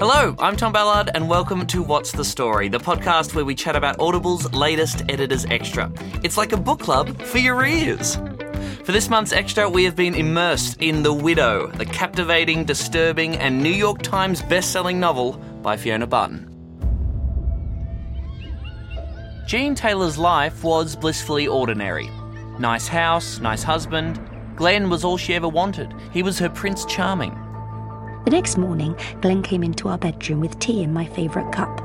Hello, I'm Tom Ballard, and welcome to What's the Story, the podcast where we chat about Audible's latest Editor's Extra. It's like a book club for your ears. For this month's extra, we have been immersed in The Widow, the captivating, disturbing, and New York Times best-selling novel by Fiona Barton. Jean Taylor's life was blissfully ordinary. Nice house, nice husband. Glenn was all she ever wanted. He was her Prince Charming. The next morning, Glenn came into our bedroom with tea in my favourite cup.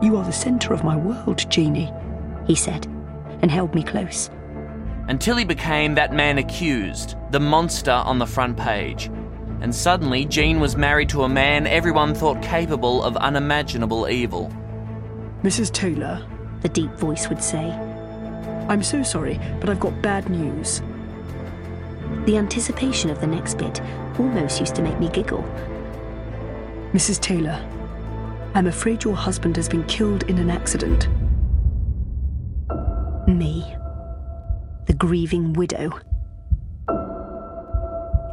You are the centre of my world, Jeannie, he said, and held me close. Until he became that man accused, the monster on the front page. And suddenly, Jean was married to a man everyone thought capable of unimaginable evil. Mrs. Taylor, the deep voice would say. I'm so sorry, but I've got bad news. The anticipation of the next bit almost used to make me giggle. Mrs. Taylor, I'm afraid your husband has been killed in an accident. Me, the grieving widow.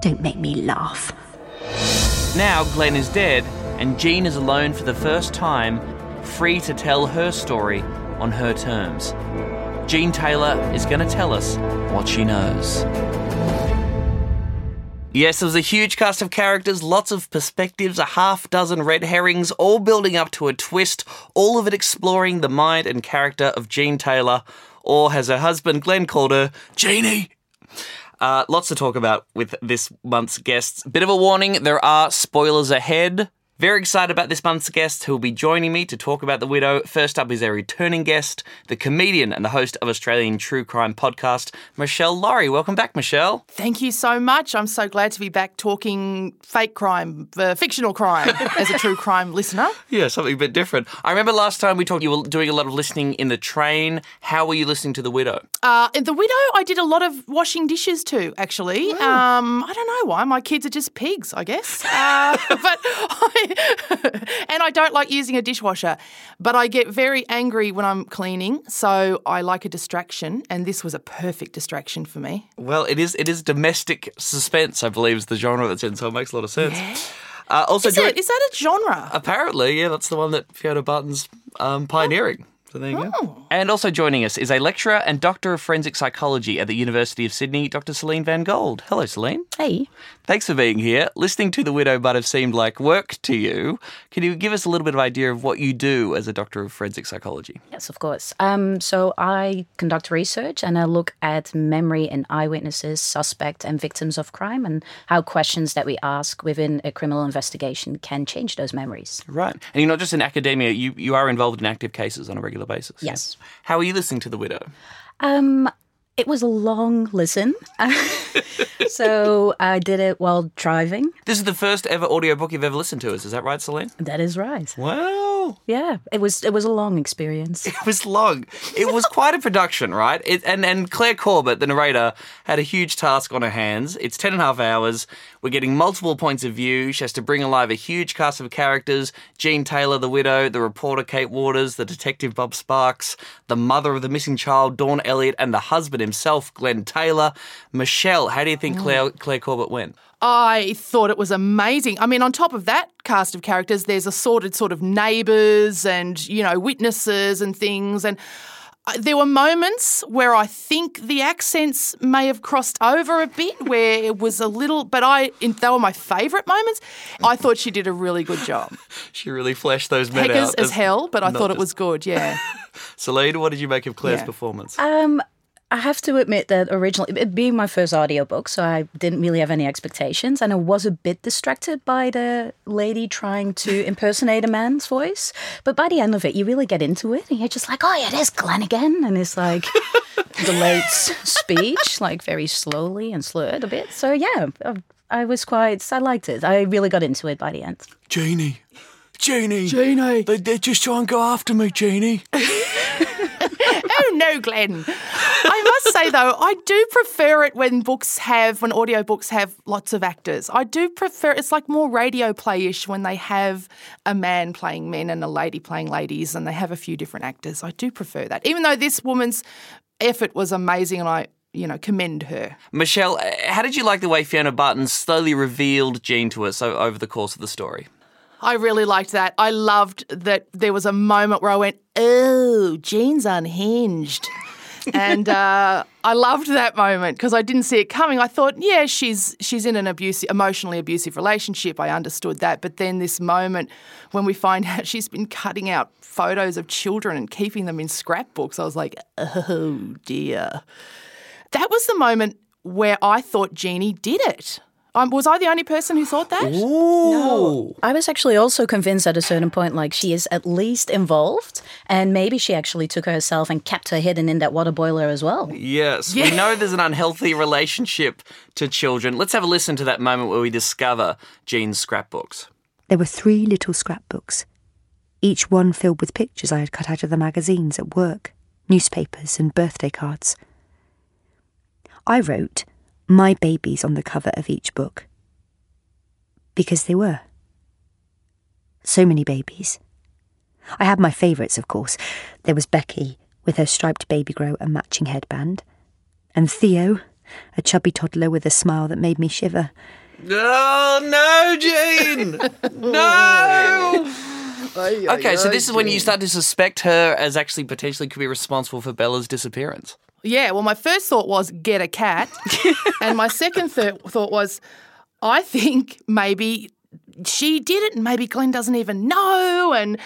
Don't make me laugh. Now Glenn is dead, and Jean is alone for the first time, free to tell her story on her terms. Jean Taylor is going to tell us what she knows. Yes, there was a huge cast of characters, lots of perspectives, a half dozen red herrings, all building up to a twist, all of it exploring the mind and character of Jean Taylor, or as her husband Glenn called her, Jeannie. Uh, lots to talk about with this month's guests. Bit of a warning there are spoilers ahead. Very excited about this month's guest who will be joining me to talk about The Widow. First up is a returning guest, the comedian and the host of Australian True Crime podcast, Meshel Laurie. Welcome back, Meshel. Thank you so much. I'm so glad to be back talking fake crime, uh, fictional crime, as a true crime listener. Yeah, something a bit different. I remember last time we talked, you were doing a lot of listening in the train. How were you listening to The Widow? Uh, The Widow, I did a lot of washing dishes too, actually. Um, I don't know why. My kids are just pigs, I guess. Uh, but I, and I don't like using a dishwasher, but I get very angry when I'm cleaning, so I like a distraction, and this was a perfect distraction for me. Well, it is it is domestic suspense, I believe, is the genre that's in, so it makes a lot of sense. Uh, also, Is, it, is that a genre? apparently, yeah, that's the one that Fiona Barton's um, pioneering. So there you Oh. go. And also joining us is a lecturer and doctor of forensic psychology at the University of Sydney, Dr. Celine Van Golde. Hello, Celine. Hey, Thanks for being here. Listening to The Widow might have seemed like work to you. Can you give us a little bit of idea of what you do as a doctor of forensic psychology? Yes, of course. Um, so I conduct research and I look at memory in eyewitnesses, suspects, and victims of crime, and how questions that we ask within a criminal investigation can change those memories. Right. And you're not just in academia, you, you are involved in active cases on a regular basis. Yes. How are you listening to The Widow? Um, it was a long listen. so I did it while driving. This is the first ever audiobook you've ever listened to us, is that right, Celine? That is right. Wow. Yeah, it was it was a long experience. It was long. It was quite a production, right? It, and, and Clare Corbett, the narrator, had a huge task on her hands. It's 10 and a half hours. We're getting multiple points of view. She has to bring alive a huge cast of characters Jean Taylor, the widow, the reporter, Kate Waters, the detective, Bob Sparks, the mother of the missing child, Dawn Elliott, and the husband himself, Glenn Taylor. Meshel, how do you think Clare, Clare Corbett went? I thought it was amazing. I mean, on top of that cast of characters, there's assorted sort of neighbours and, you know, witnesses and things. And uh, there were moments where I think the accents may have crossed over a bit, where it was a little, but I, in, they were my favourite moments. I thought she did a really good job. She really fleshed those men Heckers out. as hell, but I not thought it was good, yeah. Celine, what did you make of Clare's Yeah. performance? Um, I have to admit that originally, it being my first audiobook, so I didn't really have any expectations, and I was a bit distracted by the lady trying to impersonate a man's voice. But by the end of it, you really get into it, and you're just like, oh yeah, there's Glenn again, and it's like delayed s- speech, like very slowly and slurred a bit. So yeah, I, I was quite, I liked it. I really got into it by the end. Jeannie. Jeannie. Jeannie. They, they just try and go after me, Jeannie. oh no, Glenn. Say though, I do prefer it when books have when audiobooks have lots of actors. I do prefer it's like more radio play-ish when they have a man playing men and a lady playing ladies and they have a few different actors. I do prefer that. Even though this woman's effort was amazing and I you know, commend her. Meshel, uh, how did you like the way Fiona Barton slowly revealed Jean to us over the course of the story? I really liked that. I loved that there was a moment where I went, "Oh, Jean's unhinged." And uh, I loved that moment because I didn't see it coming. I thought, yeah, she's she's in an abusive, emotionally abusive relationship. I understood that, but then this moment when we find out she's been cutting out photos of children and keeping them in scrapbooks, I was like, oh dear. That was the moment where I thought Jeannie did it. Um, was I the only person who thought that? Ooh. I was actually also convinced at a certain point, like she is at least involved, and maybe she actually took herself and kept her hidden in that water boiler as well. Yes, we know there's an unhealthy relationship to children. Let's have a listen to that moment where we discover Jean's scrapbooks. There were three little scrapbooks, each one filled with pictures I had cut out of the magazines at work, newspapers, and birthday cards. I wrote my babies on the cover of each book. Because they were. So many babies. I had my favourites, of course. There was Becky, with her striped baby grow and matching headband, and Theo, a chubby toddler with a smile that made me shiver. Oh no, Jean! no. Okay, so this is when you start to suspect her as actually potentially could be responsible for Bella's disappearance. Yeah, well, my first thought was get a cat. and my second th- thought was, I think maybe she did it and maybe Glenn doesn't even know. And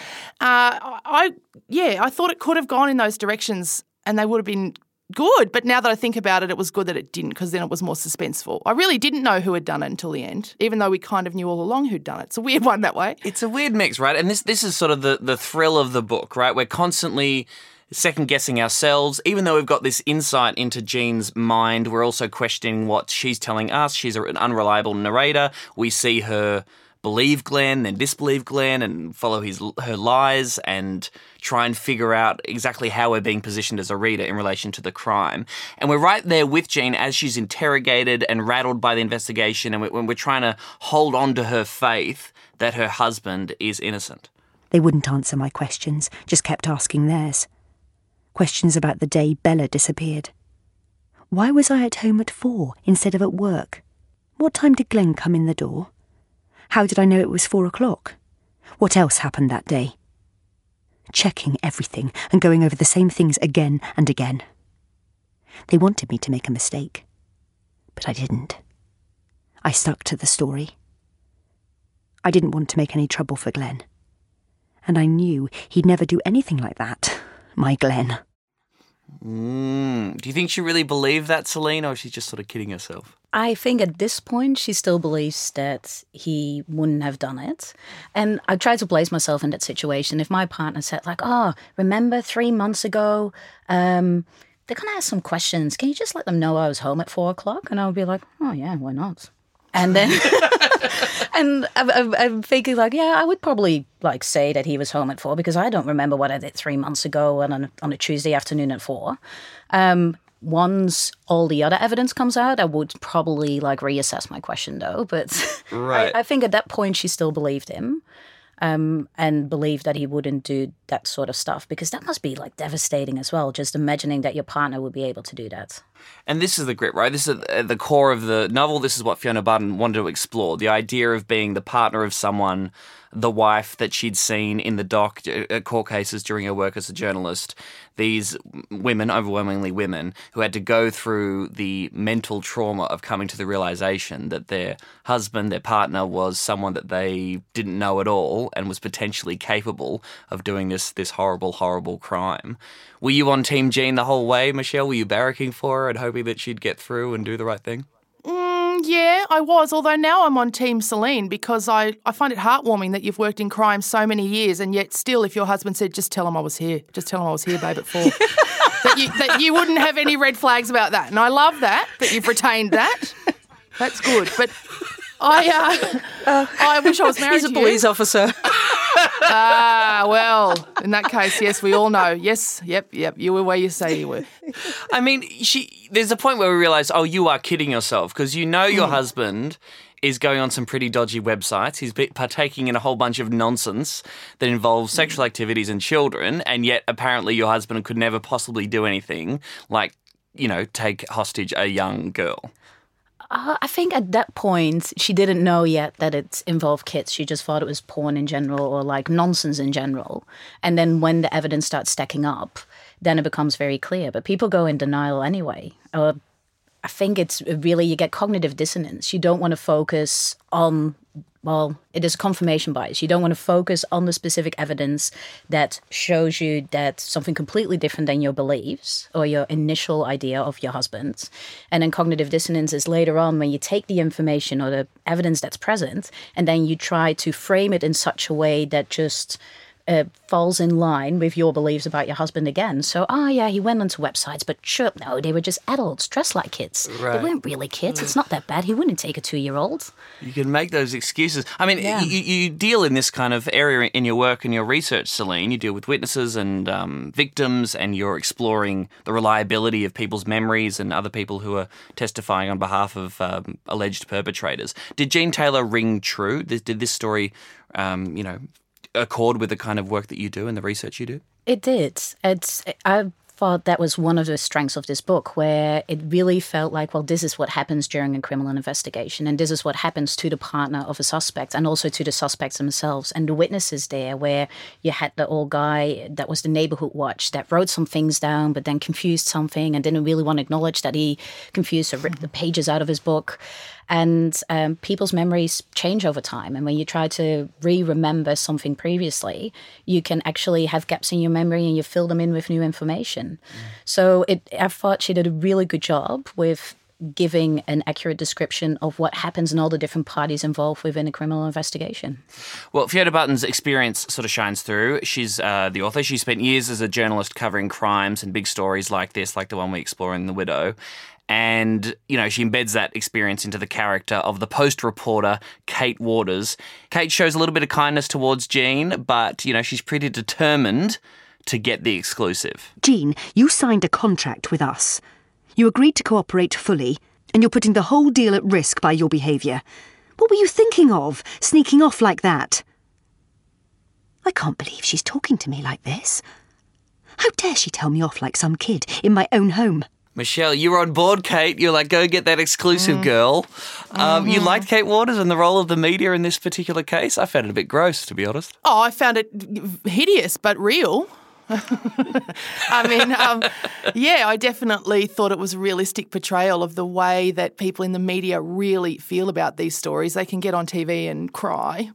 uh, I, yeah, I thought it could have gone in those directions and they would have been good. But now that I think about it, it was good that it didn't because then it was more suspenseful. I really didn't know who had done it until the end, even though we kind of knew all along who'd done it. It's a weird one that way. It's a weird mix, right? And this this is sort of the the thrill of the book, right? We're constantly second guessing ourselves. Even though we've got this insight into Jean's mind, we're also questioning what she's telling us. She's an unreliable narrator. We see her believe Glenn, then disbelieve Glenn, and follow his her lies, and try and figure out exactly how we're being positioned as a reader in relation to the crime. And we're right there with Jean as she's interrogated and rattled by the investigation, and when we're trying to hold on to her faith that her husband is innocent. They wouldn't answer my questions, just kept asking theirs. Questions about the day Bella disappeared. Why was I at home at four instead of at work? What time did Glenn come in the door? How did I know it was four o'clock? What else happened that day? Checking everything and going over the same things again and again. They wanted me to make a mistake, but I didn't. I stuck to the story. I didn't want to make any trouble for Glenn. And I knew he'd never do anything like that, my Glenn. Mm. Do you think she really believed that, Celine, or she's just sort of kidding herself? I think at this point she still believes that he wouldn't have done it. And I try to place myself in that situation. If my partner said, like, oh, remember three months ago, um, they're going to ask some questions. Can you just let them know I was home at four o'clock? And I would be like, oh, yeah, why not? And then, and I'm, I'm, thinking like, yeah, I would probably like say that he was home at four because I don't remember what I did three months ago on a, on a Tuesday afternoon at four. Um, once all the other evidence comes out, I would probably like reassess my question though. But Right. I, I think at that point she still believed him. Um, and believed that he wouldn't do that sort of stuff because that must be like devastating as well. Just imagining that your partner would be able to do that. And this is the grit, right? This is at the core of the novel. This is what Fiona Barton wanted to explore the idea of being the partner of someone, the wife that she'd seen in the dock uh, at court cases during her work as a journalist. These women, overwhelmingly women, who had to go through the mental trauma of coming to the realization that their husband, their partner, was someone that they didn't know at all and was potentially capable of doing this this horrible, horrible crime. Were you on Team Jean the whole way, Meshel? Were you barracking for her hoping that she'd get through and do the right thing? Mm, yeah, I was. Although now I'm on Team Celine because I, I find it heartwarming that you've worked in crime so many years and yet still, if your husband said, just tell him I was here, just tell him I was here, babe, at four, that, you, that you wouldn't have any red flags about that. And I love that, that you've retained that. That's good. But I, uh, I wish I was married He's a to you. police officer. Ah, well, in that case, yes, we all know. Yes, yep, yep, you were where you say you were. I mean, she. There's a point where we realize, oh, you are kidding yourself because you know your husband is going on some pretty dodgy websites. He's partaking in a whole bunch of nonsense that involves sexual activities and children, and yet apparently your husband could never possibly do anything like, you know, take hostage a young girl. Uh, I think at that point she didn't know yet that it involved kids. She just thought it was porn in general or like nonsense in general. And then when the evidence starts stacking up, then it becomes very clear. But people go in denial anyway. Uh, I think it's really you get cognitive dissonance. You don't want to focus on well, it is confirmation bias. You don't want to focus on the specific evidence that shows you that something completely different than your beliefs or your initial idea of your husband. And then cognitive dissonance is later on when you take the information or the evidence that's present and then you try to frame it in such a way that just uh, falls in line with your beliefs about your husband again. So, oh yeah, he went onto websites, but sure, no, they were just adults dressed like kids. Right. They weren't really kids. It's not that bad. He wouldn't take a two-year-old. You can make those excuses. I mean, Yeah. you, you deal in this kind of area in your work and your research, Celine. You deal with witnesses and um, victims, and you're exploring the reliability of people's memories and other people who are testifying on behalf of um, alleged perpetrators. Did Jean Taylor ring true? Did, did this story, um, you know, accord with the kind of work that you do and the research you do? It did. It's. I thought that was one of the strengths of this book, where it really felt like, well, this is what happens during a criminal investigation, and this is what happens to the partner of a suspect, and also to the suspects themselves, and the witnesses there, where you had the old guy that was the neighborhood watch that wrote some things down, but then confused something and didn't really want to acknowledge that he confused or ripped the pages out of his book. And um, people's memories change over time. And when you try to re remember something previously, you can actually have gaps in your memory and you fill them in with new information. So it, I thought she did a really good job with giving an accurate description of what happens and all the different parties involved within a criminal investigation. Well, Fiona Barton's experience sort of shines through. She's uh, the author. She spent years as a journalist covering crimes and big stories like this, like the one we explore in The Widow. And, you know, she embeds that experience into the character of the Post reporter, Kate Waters. Kate shows a little bit of kindness towards Jean, but, you know, she's pretty determined to get the exclusive. Jean, you signed a contract with us. You agreed to cooperate fully, and you're putting the whole deal at risk by your behaviour. What were you thinking of, sneaking off like that? I can't believe she's talking to me like this. How dare she tell me off like some kid in my own home? Meshel, you were on board, Kate. You're like, go get that exclusive girl. Um, You liked Kate Waters and the role of the media in this particular case? I found it a bit gross, to be honest. Oh, I found it hideous, but real. I mean, um, yeah, I definitely thought it was a realistic portrayal of the way that people in the media really feel about these stories. They can get on TV and cry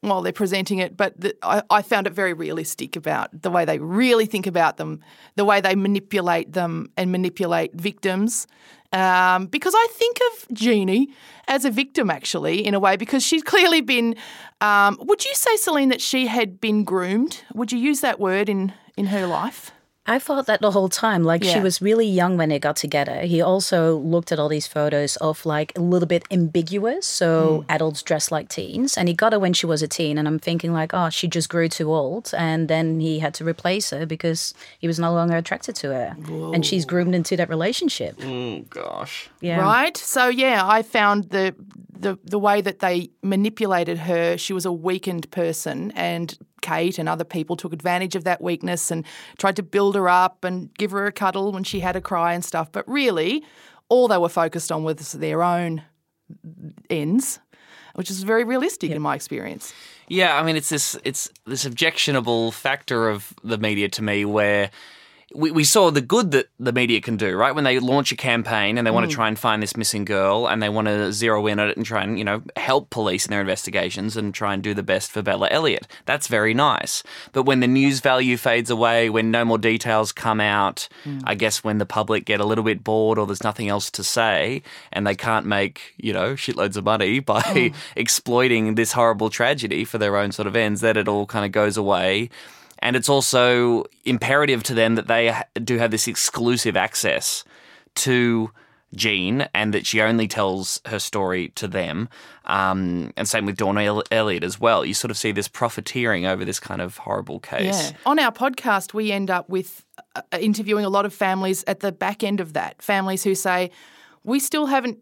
while they're presenting it, but the, I, I found it very realistic about the way they really think about them, the way they manipulate them and manipulate victims. Um, because I think of Jeannie as a victim, actually, in a way, because she's clearly been. Um, would you say, Celine, that she had been groomed? Would you use that word in in her life? I thought that the whole time. Like she was really young when they got together. He also looked at all these photos of like a little bit ambiguous, so hmm. adults dressed like teens. And he got her when she was a teen. And I'm thinking like, oh, she just grew too old, and then he had to replace her because he was no longer attracted to her, and she's groomed into that relationship. Oh, gosh. Yeah. Right. So yeah, I found the the the way that they manipulated her. She was a weakened person, and Kate and other people took advantage of that weakness and tried to build her up and give her a cuddle when she had a cry and stuff. But really, all they were focused on was their own ends, which is very realistic in my experience. Yeah, I mean, it's this it's this objectionable factor of the media to me where we, we saw the good that the media can do, right? When they launch a campaign and they want to mm. try and find this missing girl and they want to zero in on it and try and, you know, help police in their investigations and try and do the best for Bella Elliott. That's very nice. But when the news value fades away, when no more details come out, mm. I guess when the public get a little bit bored or there's nothing else to say and they can't make, you know, shitloads of money by mm. exploiting this horrible tragedy for their own sort of ends, that it all kind of goes away. And it's also imperative to them that they do have this exclusive access to Jean and that she only tells her story to them. Um, and same with Dawn El- Elliott as well. You sort of see this profiteering over this kind of horrible case. Yeah. On our podcast, we end up with uh, interviewing a lot of families at the back end of that. Families who say, we still haven't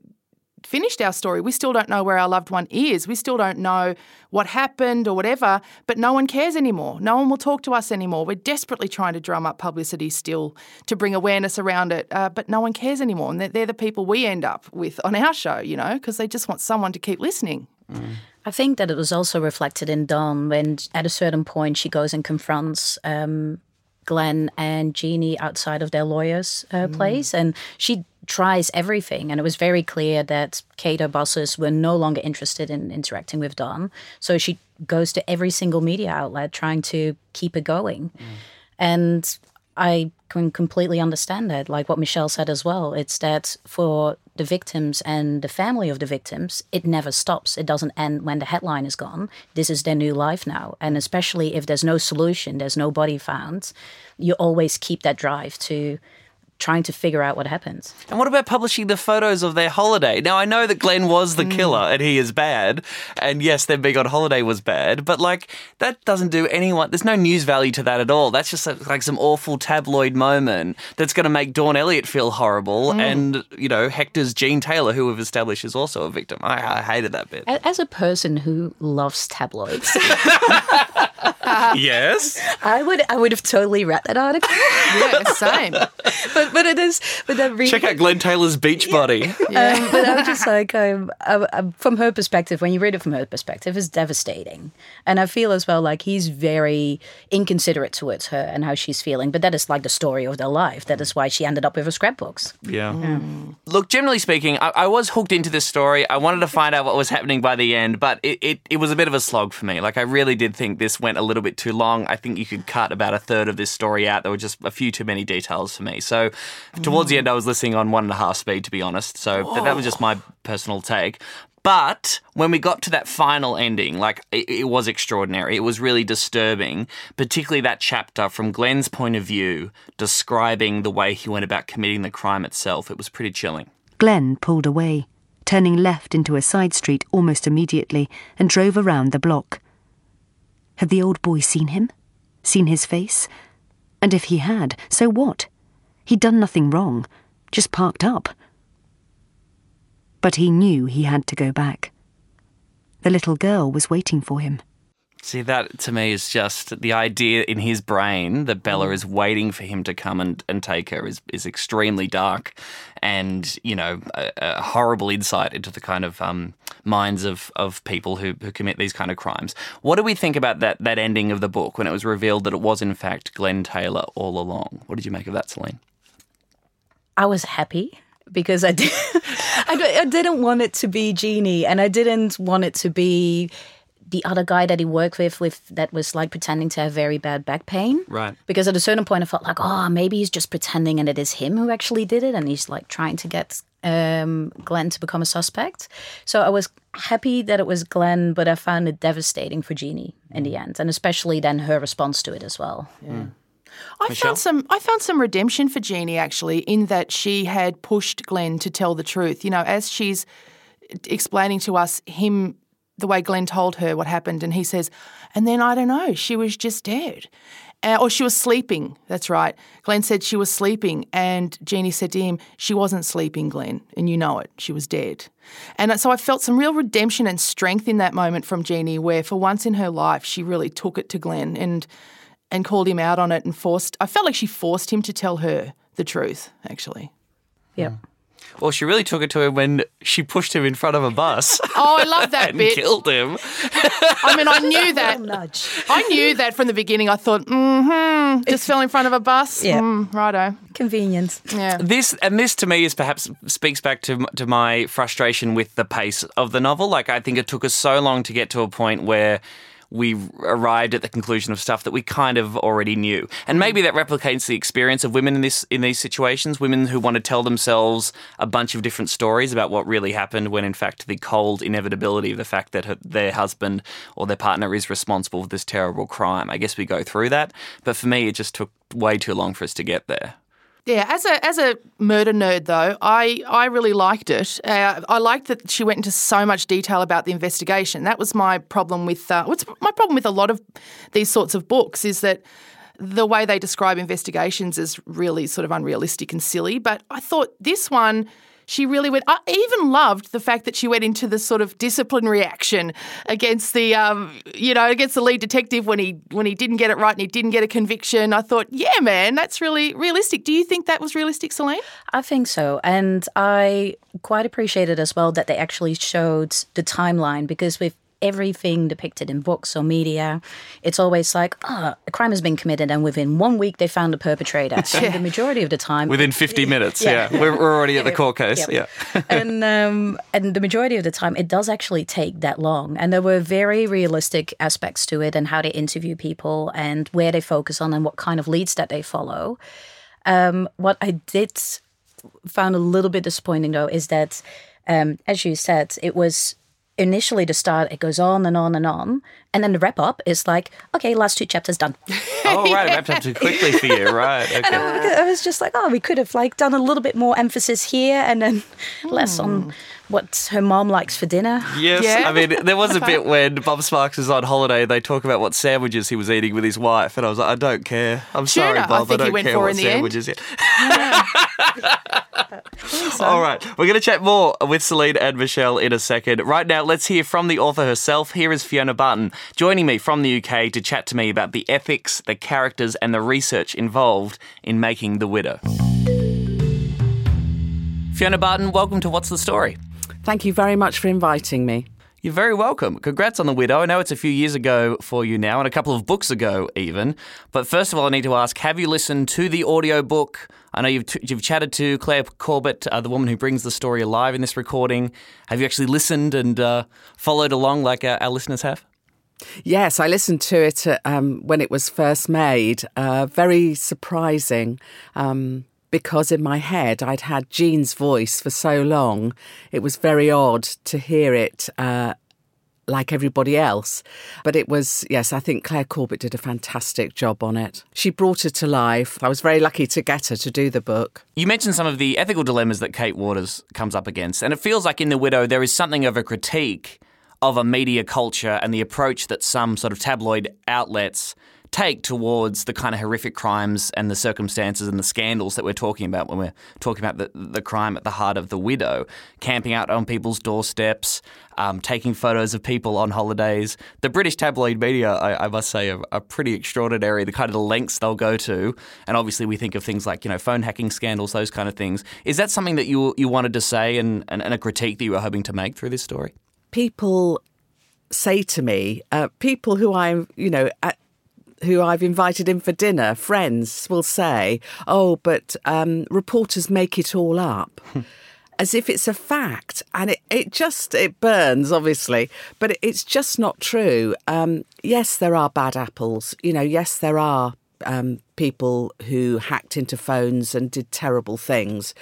finished our story. We still don't know where our loved one is. We still don't know what happened or whatever, but no one cares anymore. No one will talk to us anymore. We're desperately trying to drum up publicity still to bring awareness around it, uh, but no one cares anymore. And they're, they're, the people we end up with on our show, you know, because they just want someone to keep listening. Mm. I think that it was also reflected in Dawn when, at a certain point, she goes and confronts um, Glenn and Jeannie outside of their lawyer's uh, mm. place, and she tries everything. And it was very clear that her bosses, were no longer interested in interacting with Dawn. So she goes to every single media outlet trying to keep it going. Mm. And I can completely understand that. Like what Meshel said as well, it's that for the victims and the family of the victims, it never stops. It doesn't end when the headline is gone. This is their new life now. And especially if there's no solution, there's no body found, you always keep that drive to trying to figure out what happens. And what about publishing the photos of their holiday? Now, I know that Glenn was the mm. killer and he is bad. And yes, them being on holiday was bad. But like, that doesn't do anyone, there's no news value to that at all. That's just like some awful tabloid moment that's going to make Dawn Elliott feel horrible. Mm. And, you know, Hector's Jean Taylor, who we've established is also a victim. I, I hated that bit. As a person who loves tabloids. yes. I would I would have totally read that article. yeah, same. but but it is. But that really, check out Glenn Taylor's beach body. Yeah. Um, but I'm just like, um, I, I, from her perspective, when you read it from her perspective, it's devastating. And I feel as well like he's very inconsiderate towards her and how she's feeling. But that is like the story of their life. That is why she ended up with her scrapbooks. Yeah. Mm. Look, generally speaking, I, I, was hooked into this story. I wanted to find out what was happening by the end, but it, it, it was a bit of a slog for me. Like, I really did think this went a little bit too long. I think you could cut about a third of this story out. There were just a few too many details for me. So Towards the hmm. end, I was listening on one and a half speed, to be honest. So th- that was just my personal take. But when we got to that final ending, like it, it, was extraordinary. It was really disturbing, particularly that chapter from Glenn's point of view, describing the way he went about committing the crime itself. It was pretty chilling. Glenn pulled away, turning left into a side street almost immediately, and drove around the block. Had the old boy seen him? Seen his face? And if he had, so what? He'd done nothing wrong, just parked up. But he knew he had to go back. The little girl was waiting for him. See, that to me is just the idea in his brain that Bella mm. is waiting for him to come and, and take her is, is extremely dark and, you know, a, a horrible insight into the kind of um, minds of, of people who, who commit these kind of crimes. What do we think about that, that ending of the book when it was revealed that it was, in fact, Glenn Taylor all along? What did you make of that, Celine? I was happy because I, did, I, I didn't want it to be Jeannie and I didn't want it to be the other guy that he worked with with that was like pretending to have very bad back pain. Right. Because at a certain point I felt like, oh, maybe he's just pretending and it is him who actually did it and he's like trying to get um, Glenn to become a suspect. So I was happy that it was Glenn, but I found it devastating for Jeannie in the end. And especially then her response to it as well. Yeah. Mm. I Meshel? found some I found some redemption for Jeannie actually in that she had pushed Glenn to tell the truth. You know, as she's explaining to us him the way Glenn told her what happened and he says, and then I don't know, she was just dead. Uh, or she was sleeping. That's right. Glenn said she was sleeping, and Jeannie said to him, She wasn't sleeping, Glenn, and you know it. She was dead. And so I felt some real redemption and strength in that moment from Jeannie, where for once in her life, she really took it to Glenn and and called him out on it and forced. I felt like she forced him to tell her the truth, actually. Yeah. Well, she really took it to him when she pushed him in front of a bus. Oh, I love that and bit. Killed him. I mean, I knew that. I knew that from the beginning. I thought, mm-hmm, just fell in front of a bus. Yeah, mm, righto. Convenience. Yeah. This and this to me is perhaps speaks back to to my frustration with the pace of the novel. Like I think it took us so long to get to a point where we arrived at the conclusion of stuff that we kind of already knew. And maybe that replicates the experience of women in this in these situations, women who want to tell themselves a bunch of different stories about what really happened when in fact the cold inevitability of the fact that their husband or their partner is responsible for this terrible crime. I guess we go through that, but for me it just took way too long for us to get there. Yeah, as a as a murder nerd though, I I really liked it. Uh, I liked that she went into so much detail about the investigation. That was my problem with uh, what's my problem with a lot of these sorts of books is that the way they describe investigations is really sort of unrealistic and silly. But I thought this one she really went. I even loved the fact that she went into the sort of disciplinary action against the, um, you know, against the lead detective when he when he didn't get it right and he didn't get a conviction. I thought, yeah, man, that's really realistic. Do you think that was realistic, Celine? I think so, and I quite appreciated as well that they actually showed the timeline because with everything depicted in books or media, it's always like, oh, a crime has been committed, and within one week they found a perpetrator. And the majority of the time, Within 50 minutes, yeah. We're, we're already at the court case, Yep. yeah. and um, and the majority of the time, it does actually take that long. And there were very realistic aspects to it, and how they interview people, and where they focus on, and what kind of leads that they follow. Um, what I did found a little bit disappointing though is that, um, as you said, it was initially the start. It goes on and on and on, and then the wrap up is like, okay, last two chapters done. Oh, right, it wrapped up too quickly for you, right. Okay. I was just like, oh, we could have like done a little bit more emphasis here, and then less on hmm. What her mom likes for dinner. Yes, Yeah. I mean, there was a bit when Bob Sparks is on holiday, they talk about what sandwiches he was eating with his wife, and I was like, I don't care. I'm sorry, Tuna, I Bob, I, think he don't went care for what in the end. sandwiches. All right, we're going to chat more with Celine and Meshel in a second. Right now, let's hear from the author herself. Here is Fiona Barton joining me from the UK to chat to me about the ethics, the characters, and the research involved in making The Widow. Fiona Barton, welcome to What's the Story? Thank you very much for inviting me. You're very welcome. Congrats on The Widow. I know it's a few years ago for you now, and a couple of books ago even. But first of all, I need to ask have you listened to the audiobook? I know you've, t- you've chatted to Clare Corbett, uh, the woman who brings the story alive in this recording. Have you actually listened and uh, followed along like our, our listeners have? Yes, I listened to it uh, um, when it was first made. Uh, very surprising. Um, because in my head I'd had Jean's voice for so long, it was very odd to hear it uh, like everybody else. But it was, yes, I think Clare Corbett did a fantastic job on it. She brought it to life. I was very lucky to get her to do the book. You mentioned some of the ethical dilemmas that Kate Waters comes up against, and it feels like in The Widow there is something of a critique of a media culture and the approach that some sort of tabloid outlets take towards the kind of horrific crimes and the circumstances and the scandals that we're talking about when we're talking about the, the crime at the heart of the widow, camping out on people's doorsteps, um, taking photos of people on holidays. The British tabloid media, I, I must say, are, are pretty extraordinary. The kind of lengths they'll go to, and obviously we think of things like you know phone hacking scandals, those kind of things. Is that something that you you wanted to say and, and, and a critique that you were hoping to make through this story? people say to me, uh, people who I'm, you know, at, who I've invited in for dinner, friends will say, "Oh, but um, reporters make it all up." As if it's a fact, and it, it just it burns, obviously, but it, it's just not true. Um, yes, there are bad apples. You know, yes, there are um, people who hacked into phones and did terrible things.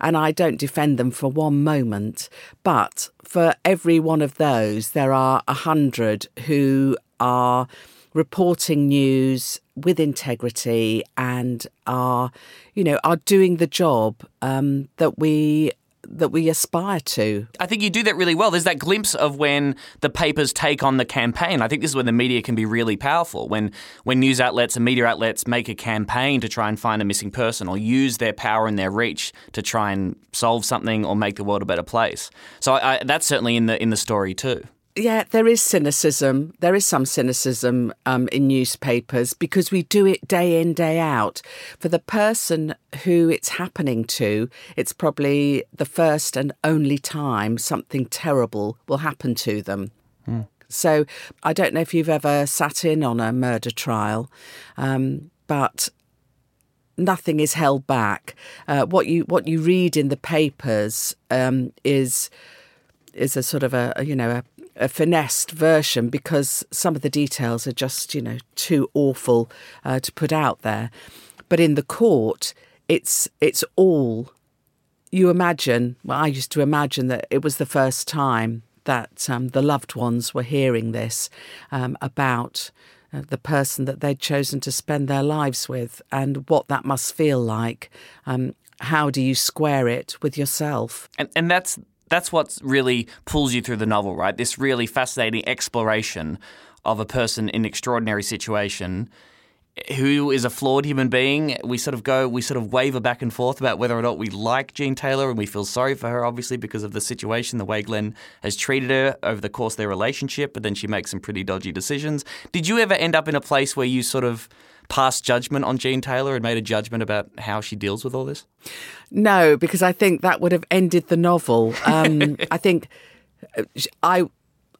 And I don't defend them for one moment. But for every one of those, there are a hundred who are reporting news with integrity and are, you know, are doing the job um, that we that we aspire to. I think you do that really well. There's that glimpse of when the papers take on the campaign. I think this is when the media can be really powerful. When when news outlets and media outlets make a campaign to try and find a missing person or use their power and their reach to try and solve something or make the world a better place. So I, I, that's certainly in the in the story too. Yeah, there is cynicism. There is some cynicism um, in newspapers because we do it day in, day out. For the person who it's happening to, it's probably the first and only time something terrible will happen to them. So I don't know if you've ever sat in on a murder trial, um, but nothing is held back. Uh, what you what you read in the papers um, is is a sort of a a, you know a, a finessed version because some of the details are just you know too awful uh, to put out there. But in the court, it's it's all you imagine. Well, I used to imagine that it was the first time that um, the loved ones were hearing this um, about uh, the person that they'd chosen to spend their lives with and what that must feel like. Um, how do you square it with yourself? And and that's that's what really pulls you through the novel, right? This really fascinating exploration of a person in an extraordinary situation who is a flawed human being. We sort of go, we sort of waver back and forth about whether or not we like Jean Taylor and we feel sorry for her, obviously, because of the situation, the way Glenn has treated her over the course of their relationship, but then she makes some pretty dodgy decisions. Did you ever end up in a place where you sort of passed judgment on Jean Taylor and made a judgment about how she deals with all this? No, because I think that would have ended the novel. Um, I think uh, I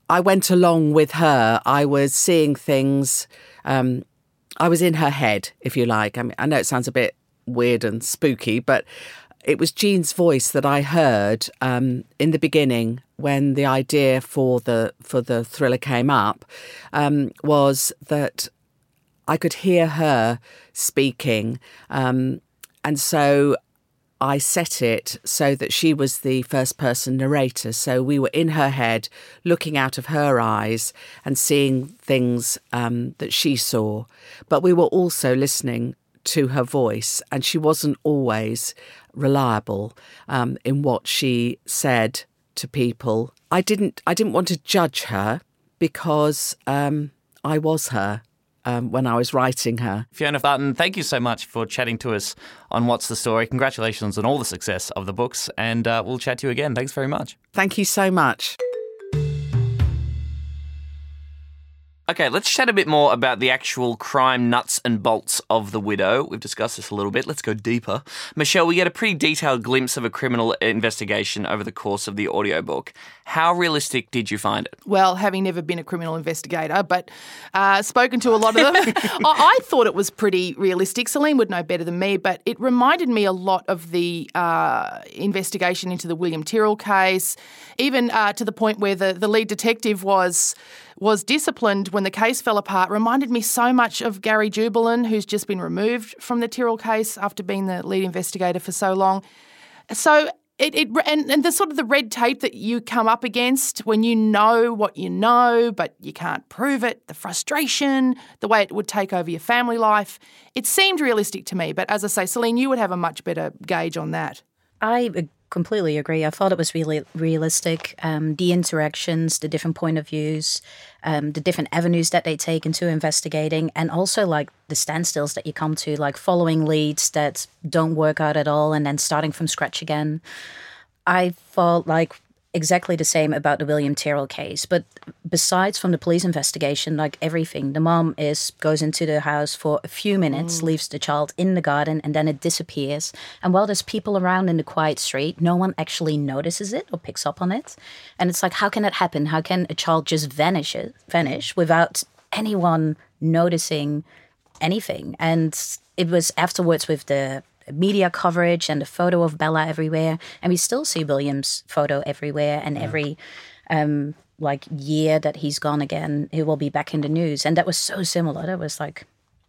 I went along with her. I was seeing things. Um, I was in her head, if you like. I mean, I know it sounds a bit weird and spooky, but it was Jean's voice that I heard um, in the beginning when the idea for the for the thriller came up. Um, was that I could hear her speaking, um, and so I set it so that she was the first person narrator. So we were in her head, looking out of her eyes and seeing things um, that she saw. But we were also listening to her voice, and she wasn't always reliable um, in what she said to people. I didn't. I didn't want to judge her because um, I was her um, when I was writing her. Fiona Barton, thank you so much for chatting to us on What's the Story. Congratulations on all the success of the books, and uh, we'll chat to you again. Thanks very much. Thank you so much. Okay, let's chat a bit more about the actual crime nuts and bolts of The Widow. We've discussed this a little bit. Let's go deeper. Meshel, we get a pretty detailed glimpse of a criminal investigation over the course of the audiobook. How realistic did you find it? Well, having never been a criminal investigator, but uh, spoken to a lot of them, I-, I, thought it was pretty realistic. Celine would know better than me, but it reminded me a lot of the uh, investigation into the William Tyrrell case, even uh, to the point where the, the lead detective was was disciplined when the case fell apart reminded me so much of Gary Jubelin, who's just been removed from the Tyrrell case after being the lead investigator for so long. So it, it and, and the sort of the red tape that you come up against when you know what you know, but you can't prove it, the frustration, the way it would take over your family life, it seemed realistic to me. But as I say, Celine, you would have a much better gauge on that. I completely agree. I thought it was really realistic. Um, the interactions, the different point of views, um, the different avenues that they take into investigating, and also like the standstills that you come to, like following leads that don't work out at all and then starting from scratch again. I felt like exactly the same about the William Tyrrell case. But besides from the police investigation, like everything, the mom is goes into the house for a few minutes, mm. leaves the child in the garden, and then it disappears. And while there's people around in the quiet street, no one actually notices it or picks up on it. And it's like, how can that happen? How can a child just vanish vanish without anyone noticing anything? And it was afterwards with the media coverage and a photo of Bella everywhere, and we still see William's photo everywhere, and yeah. every um, like year that he's gone again, he will be back in the news, and that was so similar. That was like,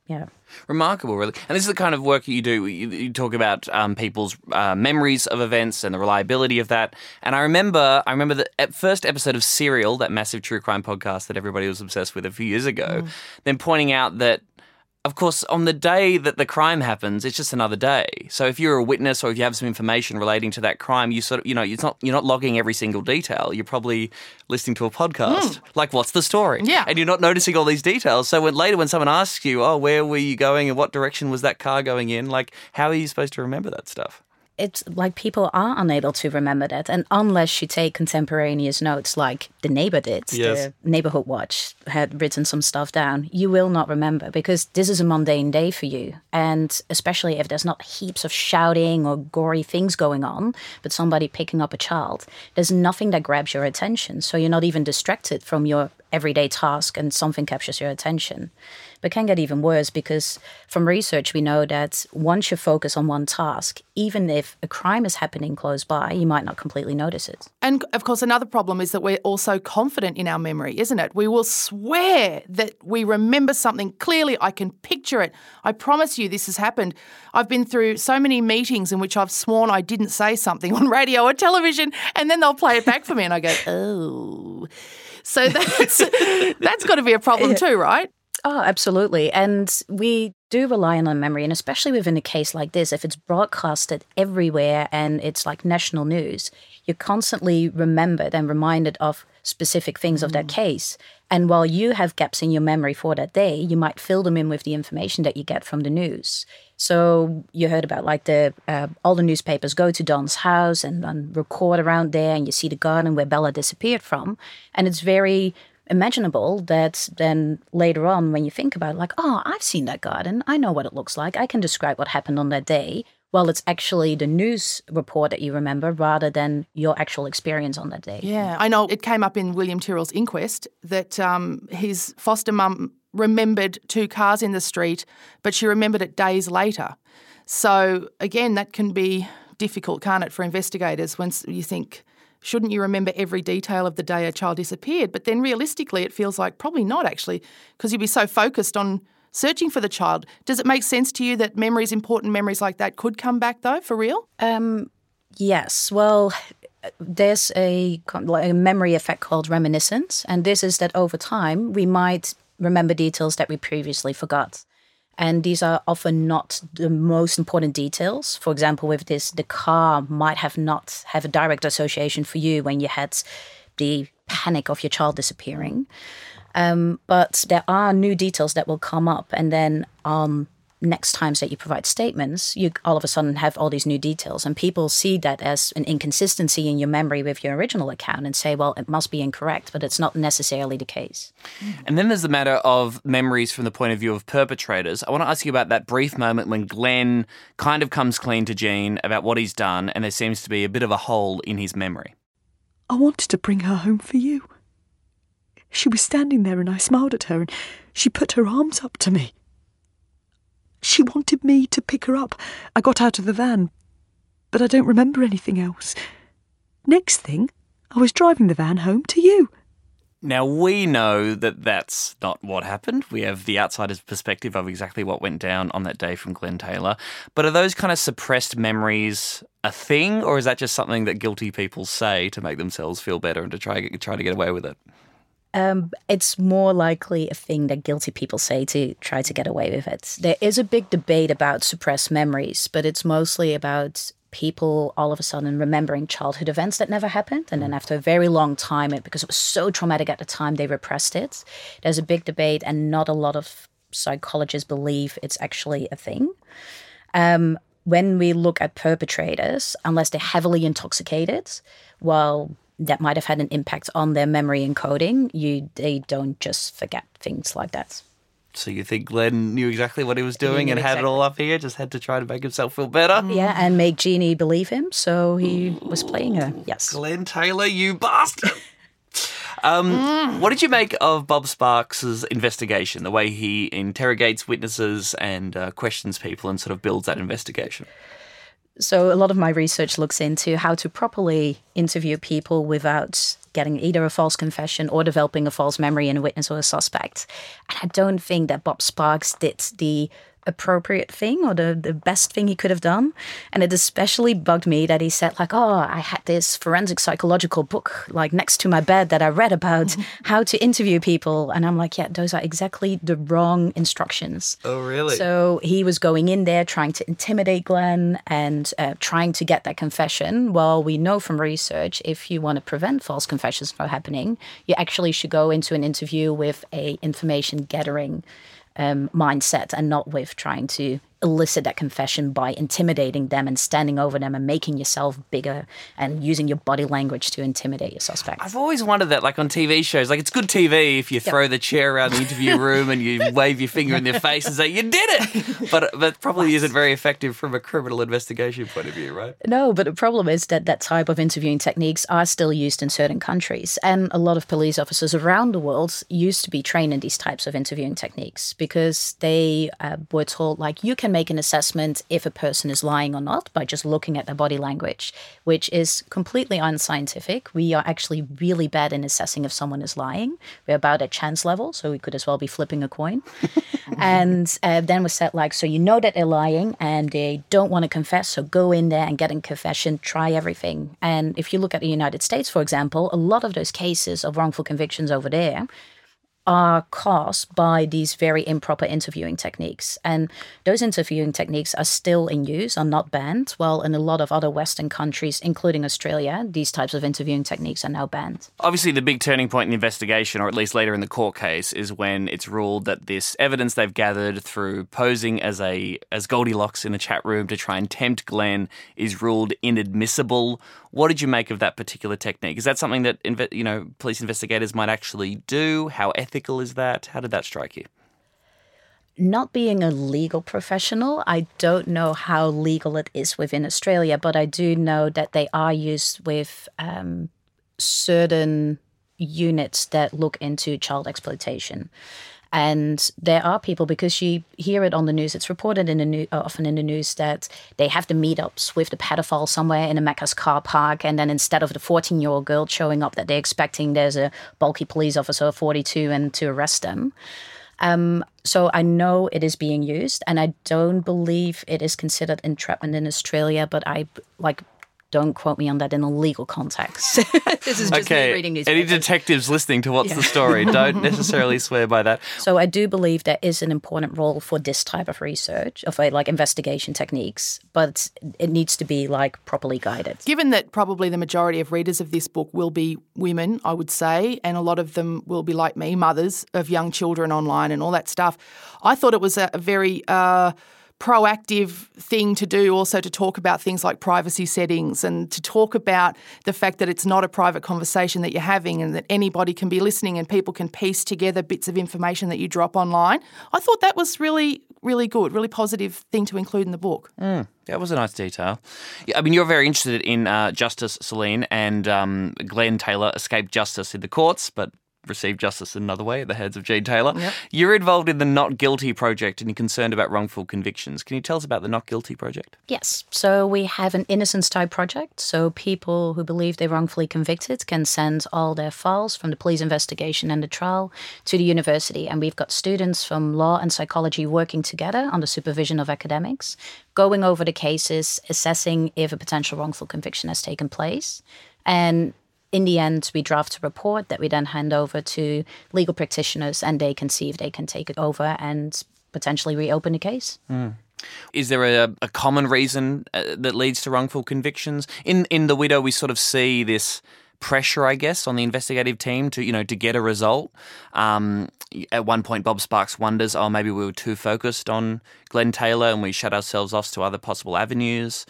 yeah. Remarkable, really. And this is the kind of work you do. You, you talk about um, people's uh, memories of events and the reliability of that. And I remember, I remember the first episode of Serial, that massive true crime podcast that everybody was obsessed with a few years ago, mm. then pointing out that of course, on the day that the crime happens, it's just another day. So if you're a witness or if you have some information relating to that crime, you sort of, you know, it's not you're not logging every single detail. You're probably listening to a podcast. Mm. Like, what's the story? Yeah, and you're not noticing all these details. So when later, when someone asks you, "Oh, where were you going and what direction was that car going in?" Like, how are you supposed to remember that stuff? It's like people are unable to remember that. And unless you take contemporaneous notes like the neighbor did, yes. the neighborhood watch had written some stuff down, you will not remember because this is a mundane day for you. And especially if there's not heaps of shouting or gory things going on, but somebody picking up a child, there's nothing that grabs your attention. So you're not even distracted from your everyday task and something captures your attention. But can get even worse because from research we know that once you focus on one task, even if a crime is happening close by, you might not completely notice it. And of course, another problem is that we're also confident in our memory, isn't it? We will swear that we remember something clearly. I can picture it. I promise you this has happened. I've been through so many meetings in which I've sworn I didn't say something on radio or television, and then they'll play it back for me, and I go, oh. So that's that's got to be a problem too, right? Oh, absolutely. And we do rely on our memory, and especially within a case like this, if it's broadcasted everywhere and it's like national news, you're constantly remembered and reminded of specific things of that mm. case. And while you have gaps in your memory for that day, you might fill them in with the information that you get from the news. So you heard about like the uh, all the newspapers go to Dawn's house and, and record around there, and you see the garden where Bella disappeared from, and it's very imaginable that then later on when you think about it, like oh i've seen that garden. I know what it looks like. I can describe what happened on that day. Well it's actually the news report that you remember rather than your actual experience on that day. Yeah, I know. It came up in William Tyrrell's inquest that um, his foster mum remembered two cars in the street, but she remembered it days later. So, again, that can be difficult, can't it, for investigators when you think, shouldn't you remember every detail of the day a child disappeared? But then realistically, it feels like probably not actually, because you'd be so focused on searching for the child. Does it make sense to you that memories, important memories like that, could come back though, for real? Um, yes. Well, there's a, a memory effect called reminiscence, and this is that over time we might remember details that we previously forgot. And these are often not the most important details. For example, with this, the car might have not have a direct association for you when you had the panic of your child disappearing. Um, but there are new details that will come up, and then um, next times that you provide statements, you all of a sudden have all these new details, and people see that as an inconsistency in your memory with your original account and say, "Well, it must be incorrect," but it's not necessarily the case. And then there's the matter of memories from the point of view of perpetrators. I want to ask you about that brief moment when Glenn kind of comes clean to Jean about what he's done, and there seems to be a bit of a hole in his memory. I wanted to bring her home for you. She was standing there and I smiled at her and she put her arms up to me. She wanted me to pick her up. I got out of the van, but I don't remember anything else. Next thing, I was driving the van home to you. Now, we know that that's not what happened. We have the outsider's perspective of exactly what went down on that day from Glenn Taylor. But are those kind of suppressed memories a thing, or is that just something that guilty people say to make themselves feel better and to try, try to get away with it? Um, it's more likely a thing that guilty people say to try to get away with it. There is a big debate about suppressed memories, but it's mostly about people all of a sudden remembering childhood events that never happened. And then after a very long time, it, because it was so traumatic at the time, they repressed it. There's a big debate, and not a lot of psychologists believe it's actually a thing. Um, when we look at perpetrators, unless they're heavily intoxicated, well, that might have had an impact on their memory encoding. You, they don't just forget things like that. So you think Glenn knew exactly what he was doing knew and had it all up here, just had to try to make himself feel better? Yeah, and make Jeannie believe him, so he was playing her. Yes. Glenn Taylor, you bastard. Um, What did you make of Bob Sparks' investigation, the way he interrogates witnesses and uh, questions people and sort of builds that investigation? So a lot of my research looks into how to properly interview people without getting either a false confession or developing a false memory in a witness or a suspect. And I don't think that Bob Sparks did the appropriate thing or the, the best thing he could have done. And it especially bugged me that he said, like, oh, I had this forensic psychological book like next to my bed that I read about how to interview people. And I'm like, yeah, those are exactly the wrong instructions. Oh, really? So he was going in there trying to intimidate Glenn and uh, trying to get that confession. Well, we know from research if you want to prevent false confessions from happening, you actually should go into an interview with a information gathering um, mindset and not with trying to elicit that confession by intimidating them and standing over them and making yourself bigger and using your body language to intimidate your suspect. I've always wondered that, like on TV shows, like it's good TV if you throw the chair around the interview room and you wave your finger in their face and say you did it, but but probably isn't very effective from a criminal investigation point of view, right? No, but the problem is that that type of interviewing techniques are still used in certain countries. And a lot of police officers around the world used to be trained in these types of interviewing techniques because they uh, were told, like, you can make an assessment if a person is lying or not by just looking at their body language, which is completely unscientific. We are actually really bad in assessing if someone is lying. We're about at chance level, so we could as well be flipping a coin. and uh, then we said, like, so you know that they're lying and they don't want to confess, so go in there and get a confession, try everything. And if you look at the United States, for example, a lot of those cases of wrongful convictions over there, are caused by these very improper interviewing techniques. And those interviewing techniques are still in use, are not banned, while in a lot of other Western countries, including Australia, these types of interviewing techniques are now banned. Obviously, the big turning point in the investigation, or at least later in the court case, is when it's ruled that this evidence they've gathered through posing as a as Goldilocks in the chat room to try and tempt Glenn is ruled inadmissible. What did you make of that particular technique? Is that something that you know police investigators might actually do? How is that? How did that strike you? Not being a legal professional, I don't know how legal it is within Australia, but I do know that they are used with um, certain units that look into child exploitation. And there are people because you hear it on the news. It's reported in the new, uh, often in the news that they have the meetups with the pedophile somewhere in a Macca's car park, and then instead of the fourteen-year-old girl showing up, that they're expecting there's a bulky police officer, forty-two, and to arrest them. Um, so I know it is being used, and I don't believe it is considered entrapment in Australia. But I like don't quote me on that in a legal context. this is just okay. me reading Any detectives listening to what's yeah. the story, don't necessarily swear by that. So I do believe there is an important role for this type of research, of like investigation techniques, but it needs to be like properly guided. Given that probably the majority of readers of this book will be women, I would say, and a lot of them will be like me, mothers of young children online and all that stuff. I thought it was a, very uh, proactive thing to do also to talk about things like privacy settings and to talk about the fact that it's not a private conversation that you're having and that anybody can be listening and people can piece together bits of information that you drop online. I thought that was really, really good, really positive thing to include in the book. Mm. That was a nice detail. I mean, you're very interested in uh, Justice Celine and um, Glenn Taylor escaped justice in the courts, but received justice in another way at the hands of Jean Taylor. Yep. You're involved in the Not Guilty project and you're concerned about wrongful convictions. Can you tell us about the Not Guilty project? Yes. So we have an innocence type project. So people who believe they're wrongfully convicted can send all their files from the police investigation and the trial to the university. And we've got students from law and psychology working together under supervision of academics, going over the cases, assessing if a potential wrongful conviction has taken place. And in the end, we draft a report that we then hand over to legal practitioners, and they can see if they can take it over and potentially reopen the case. Mm. Is there a, a common reason uh, that leads to wrongful convictions? In in the widow, we sort of see this pressure, I guess, on the investigative team to you know to get a result. Um, at one point, Bob Sparks wonders, oh, maybe we were too focused on Glenn Taylor and we shut ourselves off to other possible avenues.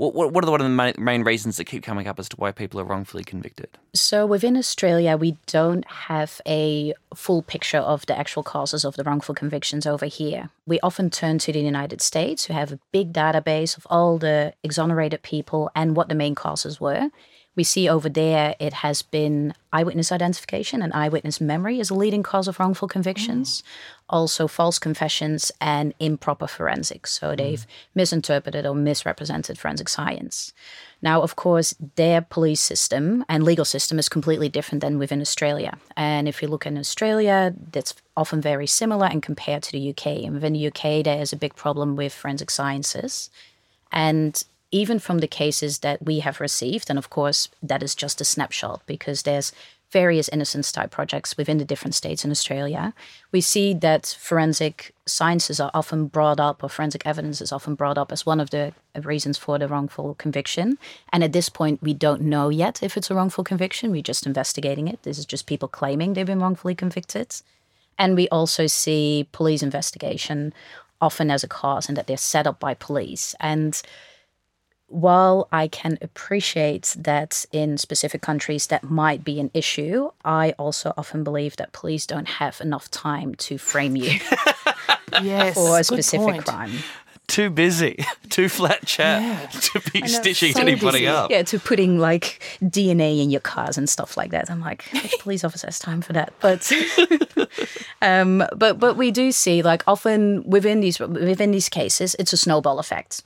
What, what, what are the, what are the main reasons that keep coming up as to why people are wrongfully convicted? So within Australia, we don't have a full picture of the actual causes of the wrongful convictions over here. We often turn to the United States, who have a big database of all the exonerated people and what the main causes were we see over there it has been eyewitness identification and eyewitness memory as a leading cause of wrongful convictions. Mm. Also, false confessions and improper forensics. So they've mm. misinterpreted or misrepresented forensic science. Now, of course, their police system and legal system is completely different than within Australia. And if you look in Australia, that's often very similar and compared to the UK. And within the UK, there is a big problem with forensic sciences. And even from the cases that we have received, and of course, that is just a snapshot because there's various innocence type projects within the different states in Australia, we see that forensic sciences are often brought up, or forensic evidence is often brought up as one of the reasons for the wrongful conviction. And at this point, we don't know yet if it's a wrongful conviction. We're just investigating it. This is just people claiming they've been wrongfully convicted. And we also see police investigation often as a cause and that they're set up by police. And while I can appreciate that in specific countries that might be an issue, I also often believe that police don't have enough time to frame you yes, for a specific crime too busy, too flat chat yeah. to be stitching so anybody busy. up. Yeah, to putting like DNA in your cars and stuff like that. I'm like, police officer has time for that. But um, but but we do see like often within these within these cases, it's a snowball effect.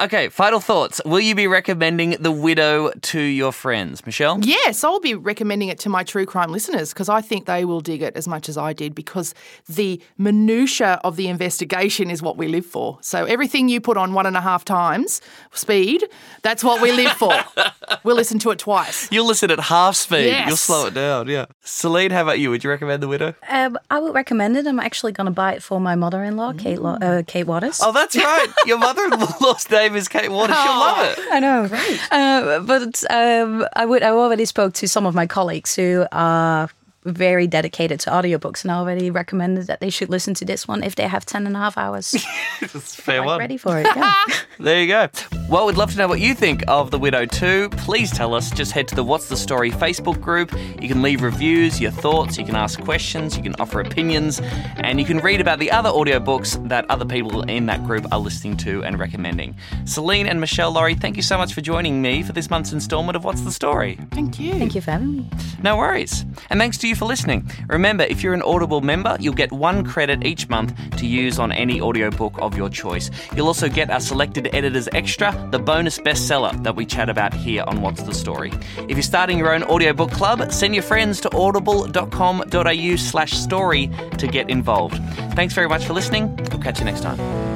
Okay, final thoughts. Will you be recommending The Widow to your friends, Meshel? Yes, I'll be recommending it to my true crime listeners because I think they will dig it as much as I did because the minutia of the investigation is what we live for. So Everything you put on one and a half times speed, that's what we live for. we'll listen to it twice. You'll listen at half speed. Yes. You'll slow it down. Yeah. Celine, how about you? Would you recommend The Widow? Um, I would recommend it. I'm actually going to buy it for my mother-in-law, Kate, Lo- uh, Kate Waters. Oh, that's right. Your mother-in-law's name is Kate Waters. She'll love it. I know. Uh, but um, I would. I already spoke to some of my colleagues who are very dedicated to audiobooks and I already recommended that they should listen to this one if they have 10 and a half hours It's fair one. ready for it. Yeah. There you go. Well, we'd love to know what you think of The Widow 2. Please tell us. Just head to the What's the Story Facebook group. You can leave reviews, your thoughts, you can ask questions, you can offer opinions, and you can read about the other audiobooks that other people in that group are listening to and recommending. Celine and Meshel Laurie, thank you so much for joining me for this month's installment of What's the Story. Thank you. Thank you for having me. No worries. And thanks to you for listening. Remember, if you're an Audible member, you'll get one credit each month to use on any audiobook of your choice. You'll also get our selected editors extra, the bonus bestseller that we chat about here on What's the Story. If you're starting your own audiobook club, send your friends to audible.com.au slash story to get involved. Thanks very much for listening. We'll catch you next time.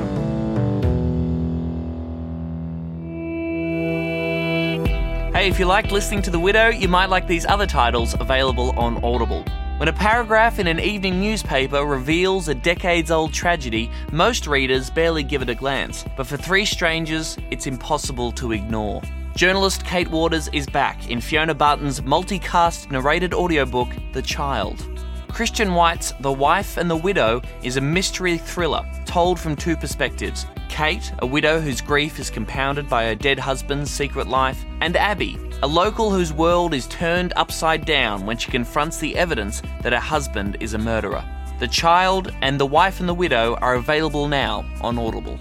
Hey, if you liked listening to The Widow, you might like these other titles available on Audible. When a paragraph in an evening newspaper reveals a decades old tragedy, most readers barely give it a glance. But for three strangers, it's impossible to ignore. Journalist Kate Waters is back in Fiona Barton's multicast narrated audiobook, The Child. Christian White's The Wife and the Widow is a mystery thriller told from two perspectives Kate, a widow whose grief is compounded by her dead husband's secret life, and Abby, a local whose world is turned upside down when she confronts the evidence that her husband is a murderer. The Child and The Wife and the Widow are available now on Audible.